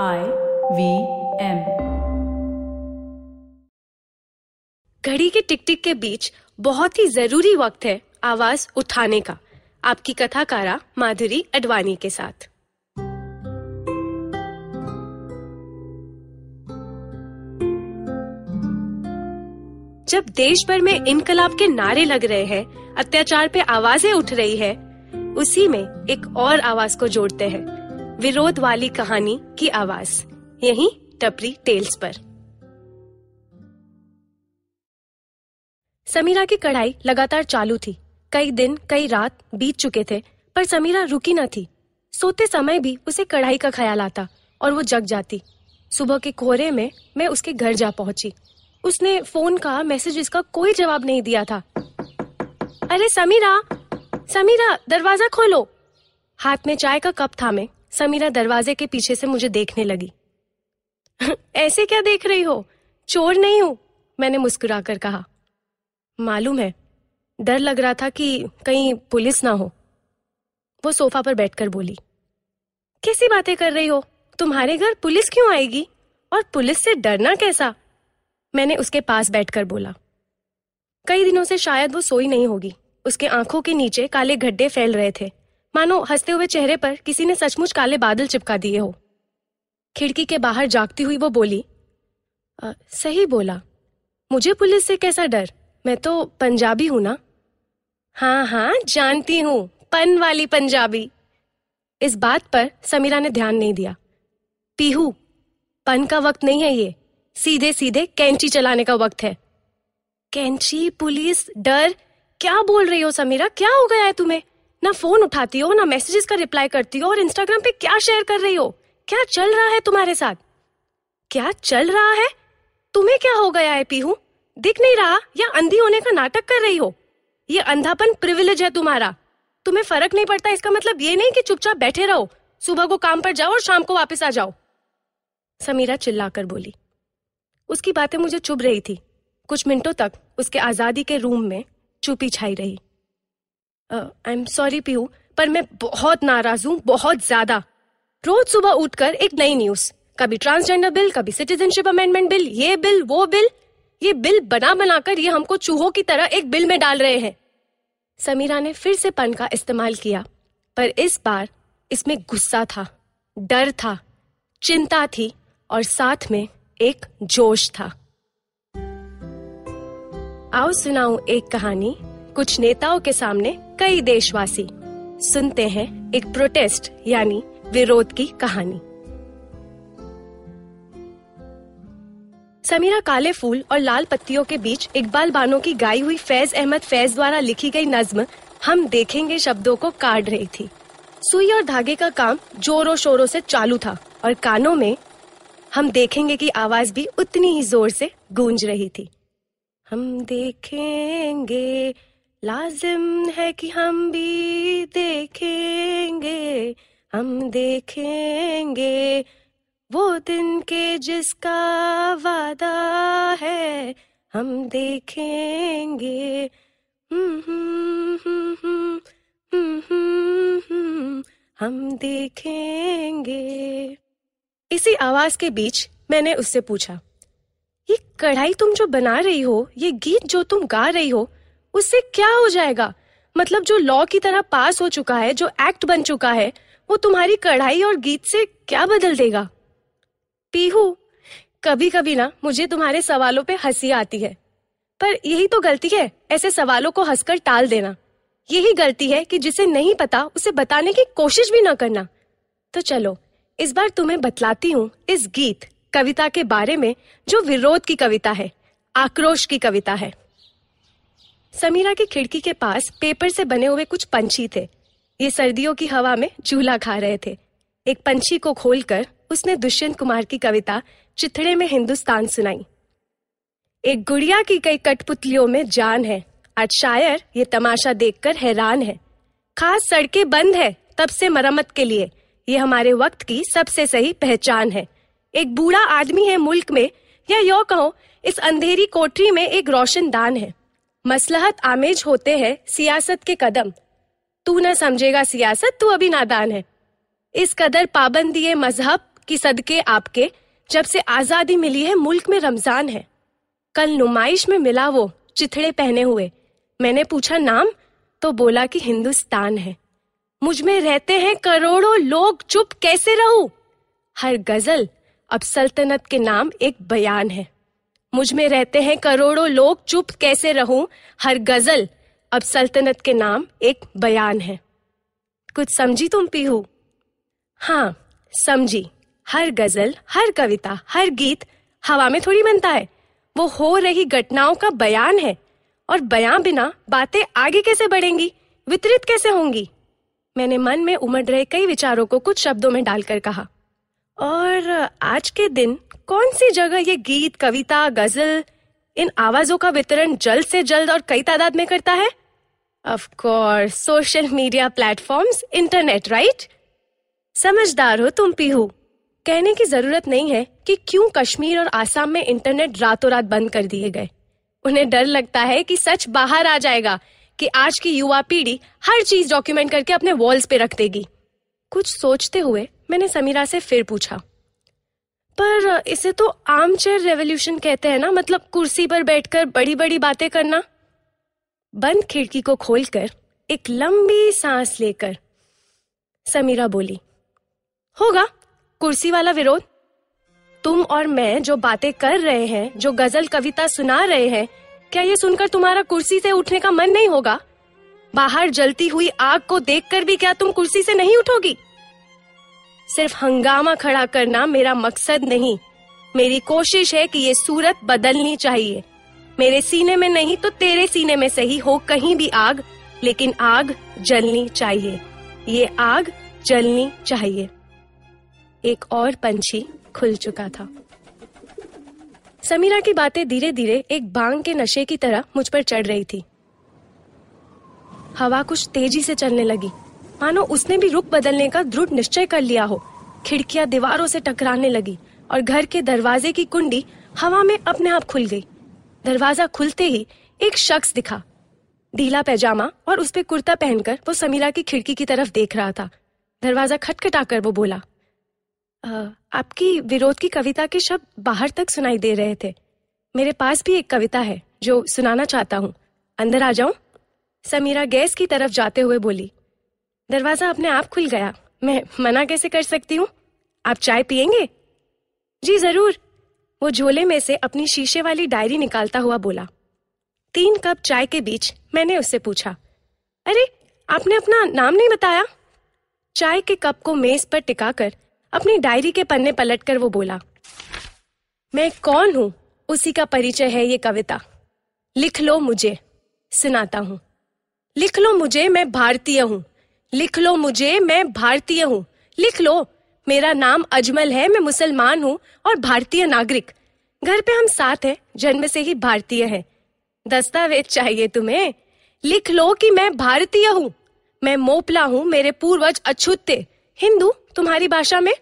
I V M घड़ी के टिक टिक के बीच बहुत ही ज़रूरी वक्त है आवाज़ उठाने का। आपकी कथाकारा माधुरी अडवाणी के साथ। जब देश भर में इनकलाब के नारे लग रहे हैं, अत्याचार पे आवाज़ें उठ रही है, उसी में एक और आवाज़ को जोड़ते हैं। विरोध वाली कहानी की आवाज़, यही टपरी टेल्स पर। समीरा की कढ़ाई लगातार चालू थी। कई दिन, कई रात बीत चुके थे, पर समीरा रुकी न थी। सोते समय भी उसे कढ़ाई का ख्याल आता और वो जग जाती। सुबह के कोहरे में मैं उसके घर जा पहुँची। उसने फ़ोन का, मैसेजेस का कोई जवाब नहीं दिया था। अरे समीरा समीरा, दरवाज़ा खोलो। हाथ में चाय का कप था मैं। समीरा दरवाजे के पीछे से मुझे देखने लगी। ऐसे क्या देख रही हो? चोर नहीं हूँ, मैंने मुस्कुराकर कहा। मालूम है, डर लग रहा था कि कहीं पुलिस ना हो। वो सोफा पर बैठकर बोली, कैसी बातें कर रही हो? तुम्हारे घर पुलिस क्यों आएगी? और पुलिस से डरना कैसा? मैंने उसके पास बैठकर बोला, कई दिनों से शायद वो सोई नहीं होगी। उसके आँखों के नीचे काले गड्ढे फैल रहे थे। मानो हँसते हुए चेहरे पर किसी ने सचमुच काले बादल चिपका दिए हो। खिड़की के बाहर जागती हुई वो बोली "अ, सही बोला। मुझे पुलिस से कैसा डर? मैं तो पंजाबी हूँ ना? हाँ हाँ जानती हूँ पन वाली पंजाबी। इस बात पर समीरा ने ध्यान नहीं दिया। पीहू पन का वक्त नहीं है ये। सीधे सीधे कैंची चलाने का वक्त है। कैंची पुलिस डर? क्या बोल रही हो समीरा? क्या हो गया है तुम्हें? ना फ़ोन उठाती हो, ना मैसेजेस का रिप्लाई करती हो और इंस्टाग्राम पे क्या शेयर कर रही हो? क्या चल रहा है तुम्हारे साथ? क्या चल रहा है? तुम्हें क्या हो गया है, पीहू? दिख नहीं रहा? या अंधी होने का नाटक कर रही हो? ये अंधापन प्रिविलेज है तुम्हारा। तुम्हें फ़र्क नहीं पड़ता, इसका मतलब ये नहीं कि चुपचाप बैठे रहो। सुबह को काम पर जाओ और शाम को वापस आ जाओ। समीरा चिल्लाकर बोली। उसकी बातें मुझे चुभ रही थी। कुछ मिनटों तक उसके आज़ादी के रूम में चुपी छाई रही। आई एम सॉरी पीहू पर मैं बहुत नाराज़ हूँ, बहुत ज़्यादा। रोज सुबह उठकर एक नई न्यूज़, कभी ट्रांसजेंडर बिल कभी सिटीजनशिप अमेंडमेंट बिल ये बिल वो बिल ये बिल बना बनाकर ये हमको चूहों की तरह एक बिल में डाल रहे हैं। समीरा ने फिर से पन का इस्तेमाल किया, पर इस बार इसमें गुस्सा था, डर था, चिंता थी और साथ में एक जोश था। आओ सुनाऊं एक कहानी कुछ नेताओं के सामने कई देशवासी सुनते हैं एक प्रोटेस्ट यानी विरोध की कहानी। समीरा काले फूल और लाल पत्तियों के बीच इकबाल बानो की गाई हुई फैज अहमद फैज द्वारा लिखी गई नज्म हम देखेंगे शब्दों को काट रही थी। सुई और धागे का काम जोरों शोरों से चालू था और कानों में हम देखेंगे की आवाज़ भी उतनी ही ज़ोर से गूंज रही थी। हम देखेंगे लाजिम है कि हम भी देखेंगे हम देखेंगे वो दिन के जिसका वादा है हम देखेंगे। हम्म, हम्म, हम्म, हम देखेंगे। इसी आवाज़ के बीच मैंने उससे पूछा ये कढ़ाई तुम जो बना रही हो ये गीत जो तुम गा रही हो उससे क्या हो जाएगा? मतलब जो लॉ की तरह पास हो चुका है, जो एक्ट बन चुका है, वो तुम्हारी कढ़ाई और गीत से क्या बदल देगा? पीहू कभी कभी ना मुझे तुम्हारे सवालों पे हँसी आती है। पर यही तो गलती है, ऐसे सवालों को हंसकर टाल देना। यही गलती है कि जिसे नहीं पता, उसे बताने की कोशिश भी ना करना। तो चलो, इस बार तुम्हें बतलाती हूँ इस गीत, कविता के बारे में, जो विरोध की कविता है, आक्रोश की कविता है। समीरा की खिड़की के पास पेपर से बने हुए कुछ पंछी थे। ये सर्दियों की हवा में झूला खा रहे थे। एक पंछी को खोलकर उसने दुष्यंत कुमार की कविता चिथड़े में हिंदुस्तान सुनाई। एक गुड़िया की कई कठपुतलियों में जान है। आज शायर ये तमाशा देखकर हैरान है। खास सड़कें बंद है, तब से मरम्मत के लिए। ये हमारे वक्त की सबसे सही पहचान है। एक बूढ़ा आदमी है मुल्क में, या यो कहो, इस अंधेरी कोठरी में एक रोशनदान है। मसलहत आमेज होते हैं सियासत के कदम। तू न समझेगा सियासत, तू अभी नादान है। इस कदर पाबंदी मज़हब की सदके आपके, जब से आज़ादी मिली है, मुल्क में रमज़ान है। कल नुमाइश में मिला वो, चिथड़े पहने हुए। मैंने पूछा, नाम? तो बोला कि हिंदुस्तान है। मुझमें रहते हैं करोड़ों लोग, चुप कैसे रहूँ? हर गज़ल अब सल्तनत के नाम एक बयान है। मुझमें रहते हैं करोड़ों लोग, चुप कैसे रहूँ? हर गज़ल अब सल्तनत के नाम एक बयान है। कुछ समझी तुम पीहू? हाँ समझी। हर गज़ल, हर कविता, हर गीत हवा में थोड़ी बनता है। वो हो रही घटनाओं का बयान है। और बयान बिना बातें आगे कैसे बढ़ेंगी? वितरित कैसे होंगी? मैंने मन में उमड़ रहे कई विचारों को कुछ शब्दों में डालकर कहा। और आज के दिन कौन सी जगह ये गीत, कविता, गज़ल इन आवाजों का वितरण जल्द से जल्द और कई तादाद में करता है? Of course social media platforms internet right समझदार हो तुम, पीहू। कहने की ज़रूरत नहीं है कि क्यों कश्मीर और आसाम में इंटरनेट रातों रात बंद कर दिए गए। उन्हें डर लगता है कि सच बाहर आ जाएगा कि आज की युवा पीढ़ी हर चीज़ डॉक्यूमेंट करके अपने वॉल्स पे रख देगी। कुछ सोचते हुए मैंने समीरा से फिर पूछा। पर इसे तो आर्म चेयर रेवोल्यूशन कहते हैं ना मतलब कुर्सी पर बैठकर बड़ी बड़ी बातें करना। बंद खिड़की को खोलकर एक लंबी सांस लेकर समीरा बोली, होगा, कुर्सी वाला विरोध। तुम और मैं जो बातें कर रहे हैं, जो गज़ल कविता सुना रहे हैं, क्या ये सुनकर तुम्हारा कुर्सी से उठने का मन नहीं होगा? बाहर जलती हुई आग को देखकर भी क्या तुम कुर्सी से नहीं उठोगी? सिर्फ़ हंगामा खड़ा करना मेरा मकसद नहीं। मेरी कोशिश है कि ये सूरत बदलनी चाहिए। मेरे सीने में नहीं तो तेरे सीने में सही हो कहीं भी आग, लेकिन आग जलनी चाहिए। ये आग जलनी चाहिए। एक और पंछी खुल चुका था। समीरा की बातें धीरे धीरे एक बांग के नशे की तरह मुझ पर चढ़ रही थी। हवा कुछ तेज़ी से चलने लगी। मानो उसने भी रुख बदलने का दृढ़ निश्चय कर लिया हो। खिड़कियाँ दीवारों से टकराने लगी और घर के दरवाजे की कुंडी हवा में अपने आप खुल गई। दरवाज़ा खुलते ही एक शख्स दिखा। ढीला पैजामा और उस पर कुर्ता पहनकर वो समीरा की खिड़की की तरफ़ देख रहा था। दरवाज़ा खटखटाकर वो बोला आ, आपकी विरोध की कविता के शब्द बाहर तक सुनाई दे रहे थे। मेरे पास भी एक कविता है जो सुनाना चाहता हूँ। अंदर आ जाऊँ? समीरा गैस की तरफ़ जाते हुए बोली दरवाज़ा अपने आप खुल गया। मैं मना कैसे कर सकती हूँ? आप चाय पियेंगे? जी, ज़रूर। वो झोले में से अपनी शीशे वाली डायरी निकालता हुआ बोला। तीन कप चाय के बीच मैंने उससे पूछा, अरे, आपने अपना नाम नहीं बताया? चाय के कप को मेज पर टिकाकर अपनी डायरी के पन्ने पलटकर वो बोला, मैं कौन हूँ? उसी का परिचय है ये कविता। लिख लो मुझे, सुनाता हूँ। लिख लो मुझे, मैं भारतीय हूँ। लिख लो मुझे, मैं भारतीय हूँ। लिख लो, मेरा नाम अजमल है, मैं मुसलमान हूँ और भारतीय नागरिक। घर पे हम साथ हैं, जन्म से ही भारतीय हैं। दस्तावेज़ चाहिए तुम्हें। लिख लो कि मैं भारतीय हूँ। मैं मोपला हूँ, मेरे पूर्वज अछूत। थे हिंदू, तुम्हारी भाषा में?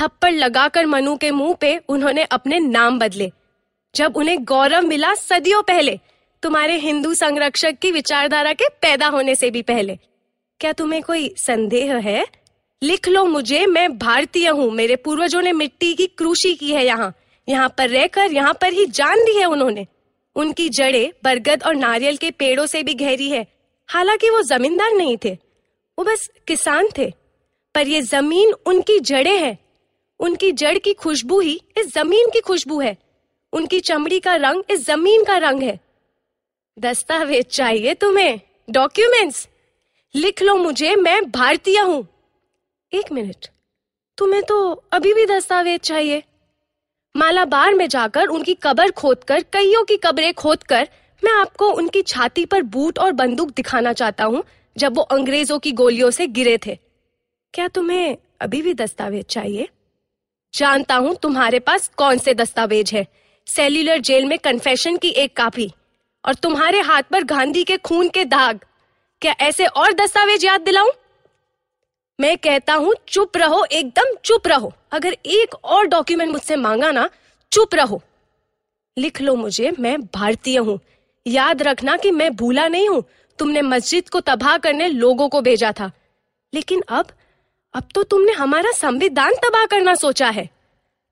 थप्पड़ लगाकर मनु के मुँह पे उन्होंने अपने नाम बदले। जब उन्हें गौरव मिला सदियों पहले, तुम्हारे हिंदू संरक्षक की विचारधारा के पैदा होने से भी पहले। क्या तुम्हें कोई संदेह है? लिख लो मुझे, मैं भारतीय हूँ। मेरे पूर्वजों ने मिट्टी की क्रूशी की है यहाँ। यहाँ पर रहकर, यहाँ पर ही जान दी है उन्होंने। उनकी जड़ें बरगद और नारियल के पेड़ों से भी गहरी है। हालाँकि वो जमींदार नहीं थे। वो बस किसान थे। पर ये ज़मीन उनकी जड़ें हैं। उनकी जड़ की खुशबू ही इस ज़मीन की खुशबू है। उनकी चमड़ी का रंग इस ज़मीन का रंग है। दस्तावेज़ चाहिए तुम्हें? डॉक्यूमेंट्स? लिख लो मुझे, मैं भारतीय हूँ। एक मिनट, तुम्हें तो अभी भी दस्तावेज़ चाहिए। मालाबार में जाकर उनकी कब्र खोदकर, कईयों की कब्रें खोदकर, मैं आपको उनकी छाती पर बूट और बंदूक दिखाना चाहता हूँ, जब वो अंग्रेज़ों की गोलियों से गिरे थे। क्या तुम्हें अभी भी दस्तावेज़ चाहिए? जानता हूँ तुम्हारे पास कौन से दस्तावेज़ है। सेल्यूलर जेल में कन्फेशन की एक कापी और तुम्हारे हाथ पर गांधी के खून के दाग। क्या ऐसे और दस्तावेज़ याद दिलाऊं? मैं कहता हूँ, चुप रहो, एकदम चुप रहो। अगर एक और डॉक्यूमेंट मुझसे मांगा ना, चुप रहो। लिख लो मुझे, मैं भारतीय हूँ। याद रखना कि मैं भूला नहीं हूँ। तुमने मस्जिद को तबाह करने लोगों को भेजा था। लेकिन अब अब तो तुमने हमारा संविधान तबाह करना सोचा है।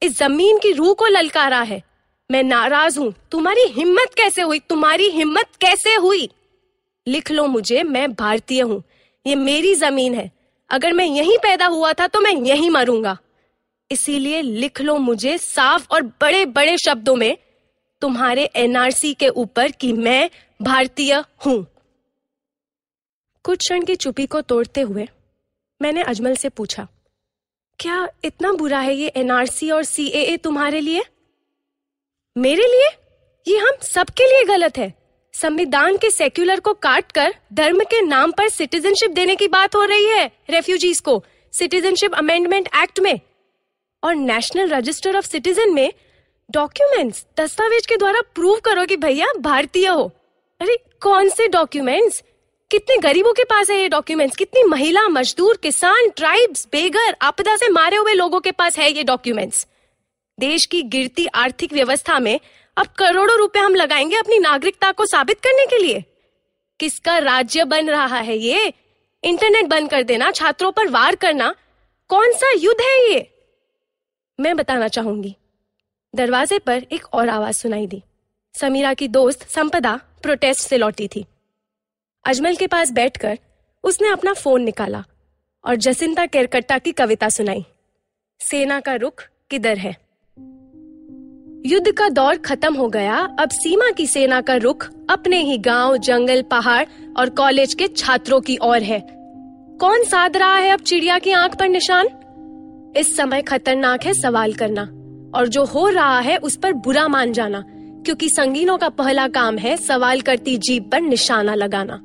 इस ज़मीन की रूह को ललकारा है। मैं नाराज़ हूँ। तुम्हारी हिम्मत कैसे हुई? तुम्हारी हिम्मत कैसे हुई? लिख लो मुझे, मैं भारतीय हूँ। ये मेरी ज़मीन है। अगर मैं यहीं पैदा हुआ था तो मैं यहीं मरूँगा। इसीलिए लिख लो मुझे साफ़ और बड़े बड़े शब्दों में, तुम्हारे एनआरसी के ऊपर कि मैं भारतीय हूँ। कुछ क्षण की चुपी को तोड़ते हुए, मैंने अजमल से पूछा, क्या इतना बुरा है ये एनआरसी और सीएए तुम्हारे लिए? मेरे लिए? ये हम सबके लिए गलत है। संविधान के सेक्युलर को काट कर धर्म के नाम पर सिटीजनशिप देने की बात हो रही है रेफ्यूजीज को सिटीजनशिप अमेंडमेंट एक्ट में। और नेशनल रजिस्टर ऑफ़ सिटीजन में डॉक्यूमेंट्स दस्तावेज़ के द्वारा प्रूव करो कि भैया भारतीय हो। अरे, कौन से डॉक्यूमेंट्स कितने गरीबों के पास है ये डॉक्यूमेंट्स कितनी महिला, मजदूर, किसान ट्राइब्स बेघर आपदा से मारे हुए लोगों के पास है ये डॉक्यूमेंट्स देश की गिरती आर्थिक व्यवस्था में अब करोड़ों रुपए हम लगाएँगे अपनी नागरिकता को साबित करने के लिए। किसका राज्य बन रहा है ये? इंटरनेट बंद कर देना, छात्रों पर वार करना, कौन सा युद्ध है ये? मैं बताना चाहूँगी। दरवाजे पर एक और आवाज़ सुनाई दी। समीरा की दोस्त संपदा प्रोटेस्ट से लौटी थी। अजमल के पास बैठकर उसने अपना फ़ोन निकाला और जसिंता केरकट्टा की कविता सुनाई। सेना का रुख किधर है? युद्ध का दौर खत्म हो गया। अब सीमा की सेना का रुख अपने ही गाँव, जंगल, पहाड़ और कॉलेज के छात्रों की ओर है। कौन साध रहा है अब चिड़िया की आँख पर निशान? इस समय खतरनाक है सवाल करना और जो हो रहा है उस पर बुरा मान जाना, क्योंकि संगीनों का पहला काम है सवाल करती जीप पर निशाना लगाना।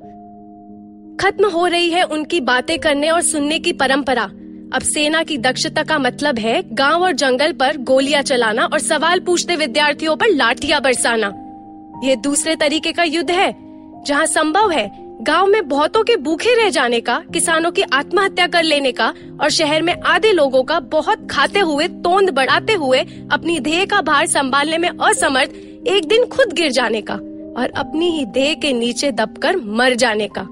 खत्म हो रही है उनकी बातें करने और सुनने की परंपरा। अब सेना की दक्षता का मतलब है गाँव और जंगल पर गोलियाँ चलाना और सवाल पूछते विद्यार्थियों पर लाठियाँ बरसाना। ये दूसरे तरीके का युद्ध है, जहाँ संभव है गाँव में बहुतों के भूखे रह जाने का, किसानों की आत्महत्या कर लेने का और शहर में आधे लोगों का बहुत खाते हुए, तोंद बढ़ाते हुए, अपनी देह का भार संभालने में असमर्थ एक दिन खुद गिर जाने का और अपनी ही देह के नीचे दबकर मर जाने का।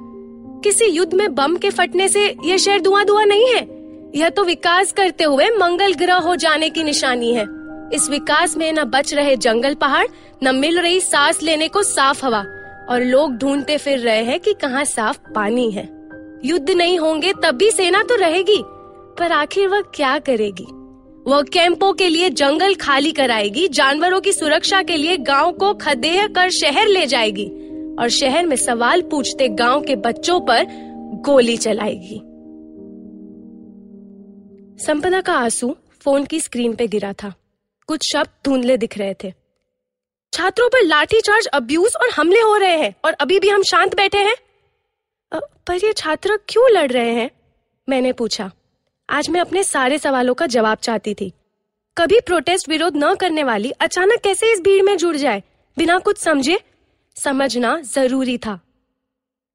किसी युद्ध में बम के फटने से यह शहर धुआँ धुआँ नहीं है? यह तो विकास करते हुए मंगल ग्रह हो जाने की निशानी है। इस विकास में न बच रहे जंगल पहाड़, न मिल रही सांस लेने को साफ़ हवा, और लोग ढूंढते फिर रहे हैं कि कहाँ साफ़ पानी है। युद्ध नहीं होंगे तब भी सेना तो रहेगी, पर आखिर वह क्या करेगी? वह कैंपों के लिए जंगल खाली कराएगी, जानवरों की सुरक्षा के लिए गाँव को खदेह कर शहर ले जाएगी, और शहर में सवाल पूछते गाँव के बच्चों पर गोली चलाएगी। संपदा का आँसू फ़ोन की स्क्रीन पे गिरा था। कुछ शब्द धुंधले दिख रहे थे। छात्रों पर लाठीचार्ज, अब्यूज और हमले हो रहे हैं और अभी भी हम शांत बैठे हैं। पर ये छात्र क्यों लड़ रहे हैं? मैंने पूछा। आज मैं अपने सारे सवालों का जवाब चाहती थी। कभी प्रोटेस्ट विरोध न करने वाली अचानक कैसे इस भीड़ में जुड़ जाए? बिना कुछ समझे? समझना ज़रूरी था।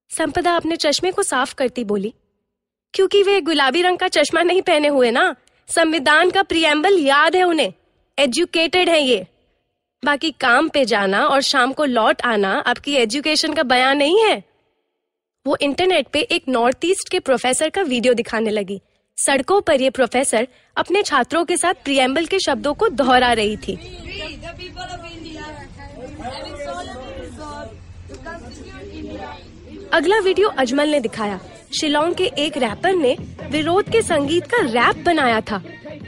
संपदा अपने चश्मे को साफ़ करती बोली क्योंकि वे गुलाबी रंग का चश्मा नहीं पहने हुए ना। संविधान का प्रियम्बल याद है उन्हें। एजुकेटेड है ये। बाकी काम पे जाना और शाम को लौट आना आपकी एजुकेशन का बयान नहीं है। वो इंटरनेट पे एक नॉर्थ ईस्ट के प्रोफेसर का वीडियो दिखाने लगी। सड़कों पर ये प्रोफेसर अपने छात्रों के साथ प्रियम्बल के शब्दों को दोहरा रही थी। अगला वीडियो अजमल ने दिखाया। शिलोंग के एक रैपर ने विरोध के संगीत का रैप बनाया था।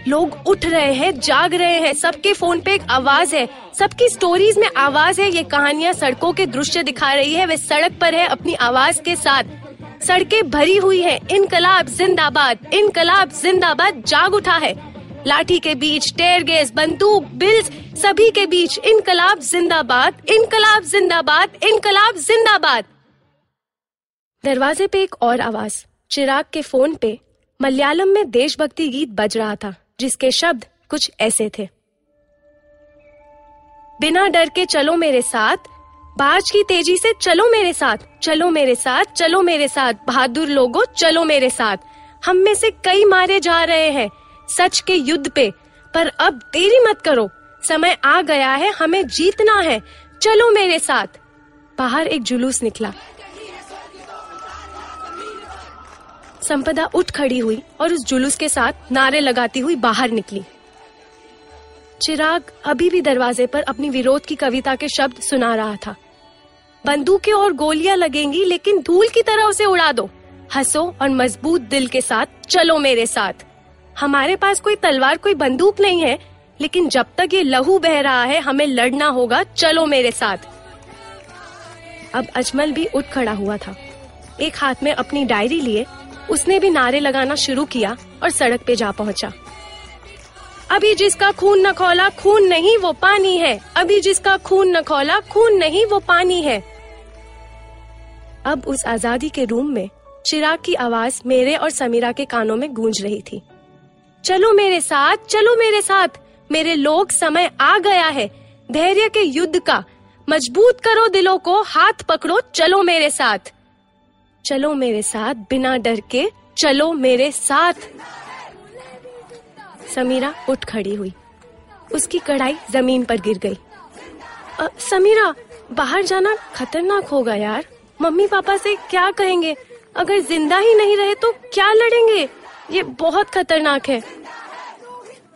लोग उठ रहे हैं, जाग रहे हैं, सबके फ़ोन पे एक आवाज़ है। सबकी स्टोरीज में आवाज़ है, ये कहानियाँ सड़कों के दृश्य दिखा रही है, वे सड़क पर है अपनी आवाज़ के साथ। सड़कें भरी हुई है, इनकलाब जिंदाबाद इनकलाब जिंदाबाद जाग उठा है। लाठी के बीच टेयर गैस बंदूक बिल्स सभी के बीच इनकलाब जिंदाबाद इनकलाब जिंदाबाद इनकलाब जिंदाबाद। दरवाजे पे एक और आवाज़, चिराग के फ़ोन पे, मलयालम में देशभक्ति गीत बज रहा था, जिसके शब्द कुछ ऐसे थे। बिना डर के चलो मेरे साथ, बाज की तेज़ी से चलो मेरे साथ, चलो मेरे साथ, चलो मेरे साथ, बहादुर लोगो, चलो मेरे साथ। हम में से कई मारे जा रहे हैं, सच के युद्ध पे, पर अब देरी मत करो, समय आ गया है, हमें जीतना है, चलो मेरे साथ। बाहर एक जुलूस निकला। संपदा उठ खड़ी हुई और उस जुलूस के साथ नारे लगाती हुई बाहर निकली। चिराग अभी भी दरवाजे पर अपनी विरोध की कविता के शब्द सुना रहा था। बंदूकें और गोलियाँ लगेंगी, लेकिन धूल की तरह उसे उड़ा दो। हंसो और मज़बूत दिल के साथ चलो मेरे साथ। हमारे पास कोई तलवार, कोई बंदूक नहीं है, लेकिन जब तक ये लहू बह रहा है, हमें लड़ना होगा, चलो मेरे साथ। अब अजमल भी उठ खड़ा हुआ था। एक हाथ में अपनी डायरी लिए उसने भी नारे लगाना शुरू किया और सड़क पे जा पहुँचा। अभी जिसका खून न खोला, खून नहीं, वो पानी है। अभी जिसका खून न खोला, खून नहीं, वो पानी है। अब उस आज़ादी के रूम में चिराग की आवाज़ मेरे और समीरा के कानों में गूंज रही थी। चलो मेरे साथ, चलो मेरे साथ। मेरे लोग समय आ गया है। धैर्य के युद्ध का। मज़बूत करो दिलों को, हाथ पकड़ो, चलो मेरे साथ। चलो मेरे साथ, बिना डर के चलो मेरे साथ। समीरा उठ खड़ी हुई। उसकी कढ़ाई ज़मीन पर गिर गई। समीरा, बाहर जाना खतरनाक होगा यार। मम्मी पापा से क्या कहेंगे? अगर ज़िंदा ही नहीं रहे तो क्या लड़ेंगे? ये बहुत खतरनाक है।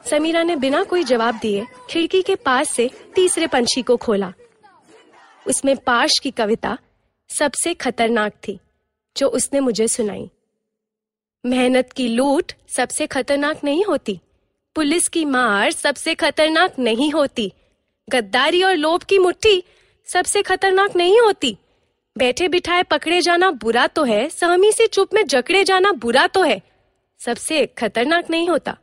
समीरा ने बिना कोई जवाब दिए खिड़की के पास से तीसरे पंछी को खोला। उसमें पाश की कविता सबसे खतरनाक थी। जो उसने मुझे सुनाई। मेहनत की लूट सबसे खतरनाक नहीं होती। पुलिस की मार सबसे खतरनाक नहीं होती। गद्दारी और लोभ की मुट्ठी सबसे खतरनाक नहीं होती। बैठे बिठाए पकड़े जाना बुरा तो है सहमी से चुप में जकड़े जाना बुरा तो है। सबसे खतरनाक नहीं होता।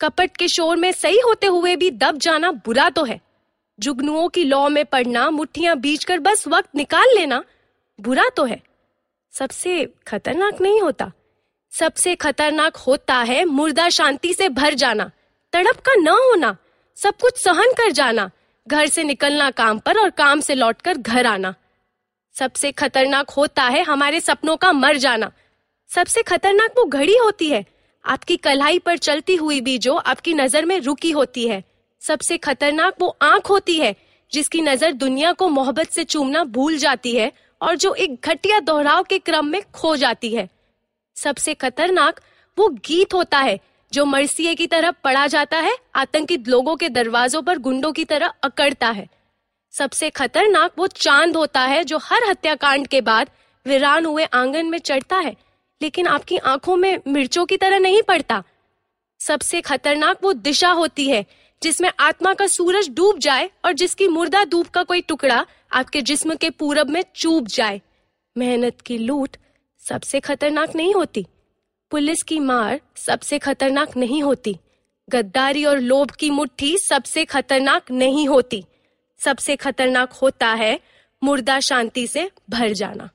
कपट के शोर में सही होते हुए भी दब जाना बुरा तो है। जुगनुओं की लौ में पड़ना, मुट्ठियाँ बीच कर बस वक्त निकाल लेना बुरा तो है। सबसे खतरनाक नहीं होता। सबसे खतरनाक होता है मुर्दा शांति से भर जाना, तड़प का न होना, सब कुछ सहन कर जाना, घर से निकलना, काम पर और काम से लौटकर घर आना। सबसे खतरनाक होता है हमारे सपनों का मर जाना। सबसे खतरनाक वो घड़ी होती है, आपकी कलाई पर चलती हुई भी जो आपकी नज़र में रुकी होती है। सबसे खतरनाक वो आँख होती है, जिसकी नज़र दुनिया को मोहब्बत से चूमना भूल जाती है और जो एक घटिया दोहराव के क्रम में खो जाती है। सबसे खतरनाक वो गीत होता है, जो मरसिए की तरह पढ़ा जाता है, आतंकित लोगों के दरवाजों पर गुंडों की तरह अकड़ता है। सबसे खतरनाक वो चाँद होता है, जो हर हत्याकांड के बाद वीरान हुए आँगन में चढ़ता है, लेकिन आपकी आँखों में मिर्चों की तरह नहीं पड़ता। सबसे खतरनाक वो दिशा होती है जिसमें आत्मा का सूरज डूब जाए और जिसकी मुर्दा धूप का कोई टुकड़ा आपके जिस्म के पूरब में चूब जाए। मेहनत की लूट सबसे खतरनाक नहीं होती। पुलिस की मार सबसे खतरनाक नहीं होती। गद्दारी और लोभ की मुट्ठी सबसे खतरनाक नहीं होती। सबसे खतरनाक होता है मुर्दा शांति से भर जाना।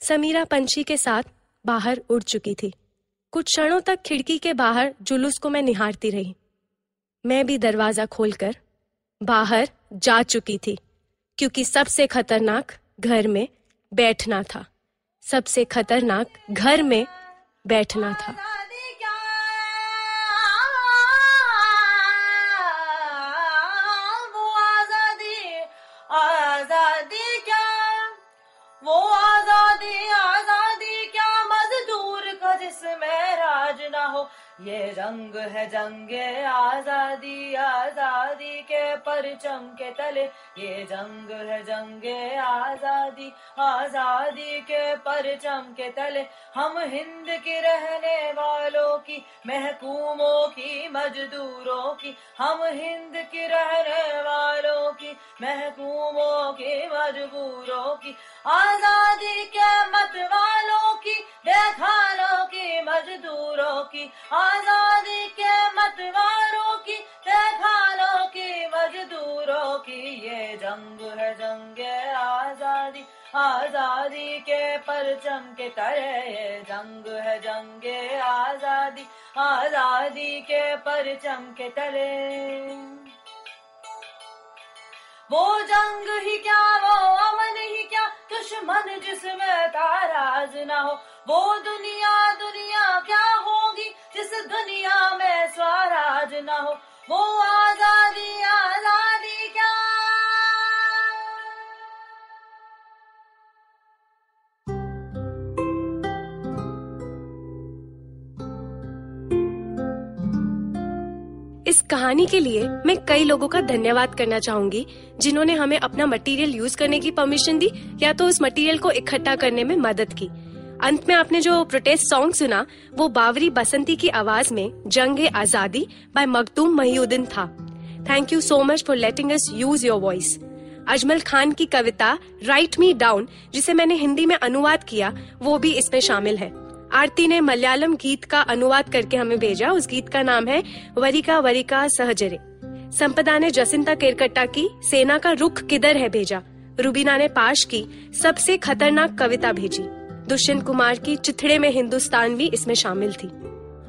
समीरा पंछी के साथ बाहर उड़ चुकी थी। कुछ क्षणों तक खिड़की के बाहर जुलूस को मैं निहारती रही। मैं भी दरवाज़ा खोलकर बाहर जा चुकी थी, क्योंकि सबसे खतरनाक घर में बैठना था। सबसे खतरनाक घर में बैठना था। ये रंग है जंगे आज़ादी आज़ादी के परचम के तले। ये जंग है जंगे आज़ादी आज़ादी के परचम के तले। हम हिंद के रहने वालों की, महकूमों की, मजदूरों की, हम हिंद के रहने वालों की, महकूमों की, मजबूरों की, आज़ादी के मत वालों की बेखानों की मजदूरों की आज़ादी के मत वालों की बेखानों की मजदूरों की ये जंग है जंगे आज़ादी आज़ादी के परचम के तरह ये जंग है जंगे आज़ादी आज़ादी के परचम के तले वो जंग ही क्या वो दुश्मन जिसमें ताराज ना हो, वो दुनिया दुनिया क्या होगी जिस दुनिया में स्वराज ना हो? वो आज़ादी आज़ादी कहानी के लिए मैं कई लोगों का धन्यवाद करना चाहूँगी, जिन्होंने हमें अपना मटेरियल यूज़ करने की परमिशन दी, या तो उस मटेरियल को इकट्ठा करने में मदद की। अंत में आपने जो प्रोटेस्ट सॉन्ग सुना, वो बावरी बसंती की आवाज़ में, जंग आज़ादी बाय मखदूम महीउद्दीन था। Thank you so much for letting us use your voice Ajmal Khan की कविता राइट मी डाउन जिसे मैंने हिंदी में अनुवाद किया, वो भी इसमें शामिल है। आरती ने मलयालम गीत का अनुवाद करके हमें भेजा। उस गीत का नाम है वरिका वरिका सहजरे। संपदा ने जसिंता केरकट्टा की सेना का रुख किधर है भेजा। रुबीना ने पाश की सबसे खतरनाक कविता भेजी। दुष्यंत कुमार की चिथड़े में हिंदुस्तान भी इसमें शामिल थी।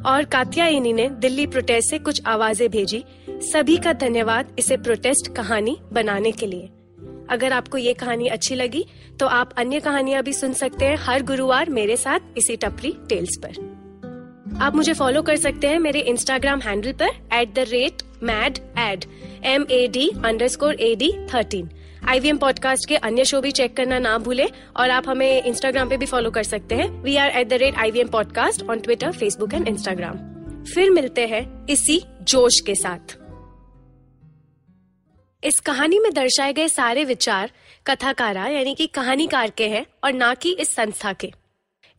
और कात्यायनी ने दिल्ली प्रोटेस्ट से कुछ आवाज़ें भेजी। सभी का धन्यवाद इसे प्रोटेस्ट कहानी बनाने के लिए। अगर आपको ये कहानी अच्छी लगी तो आप अन्य कहानियाँ भी सुन सकते हैं हर गुरुवार मेरे साथ इसी टपरी टेल्स पर। आप मुझे फॉलो कर सकते हैं मेरे इंस्टाग्राम हैंडल पर at the rate mad ed M A D underscore A D thirteen IVM podcast के अन्य शो भी चेक करना ना भूले और आप हमें इंस्टाग्राम पे भी फॉलो कर सकते हैं। We are at the rate I V M podcast on Twitter Facebook and Instagram फिर मिलते हैं इसी जोश के साथ। इस कहानी में दर्शाए गए सारे विचार कथाकारा, यानी कि कहानीकार के हैं और ना कि इस संस्था के।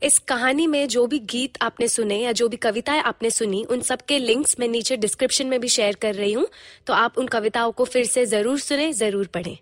इस कहानी में जो भी गीत आपने सुने या जो भी कविताएँ आपने सुनी, उन सब के लिंक्स मैं नीचे डिस्क्रिप्शन में भी शेयर कर रही हूँ तो आप उन कविताओं को फिर से ज़रूर सुने, ज़रूर पढ़ें।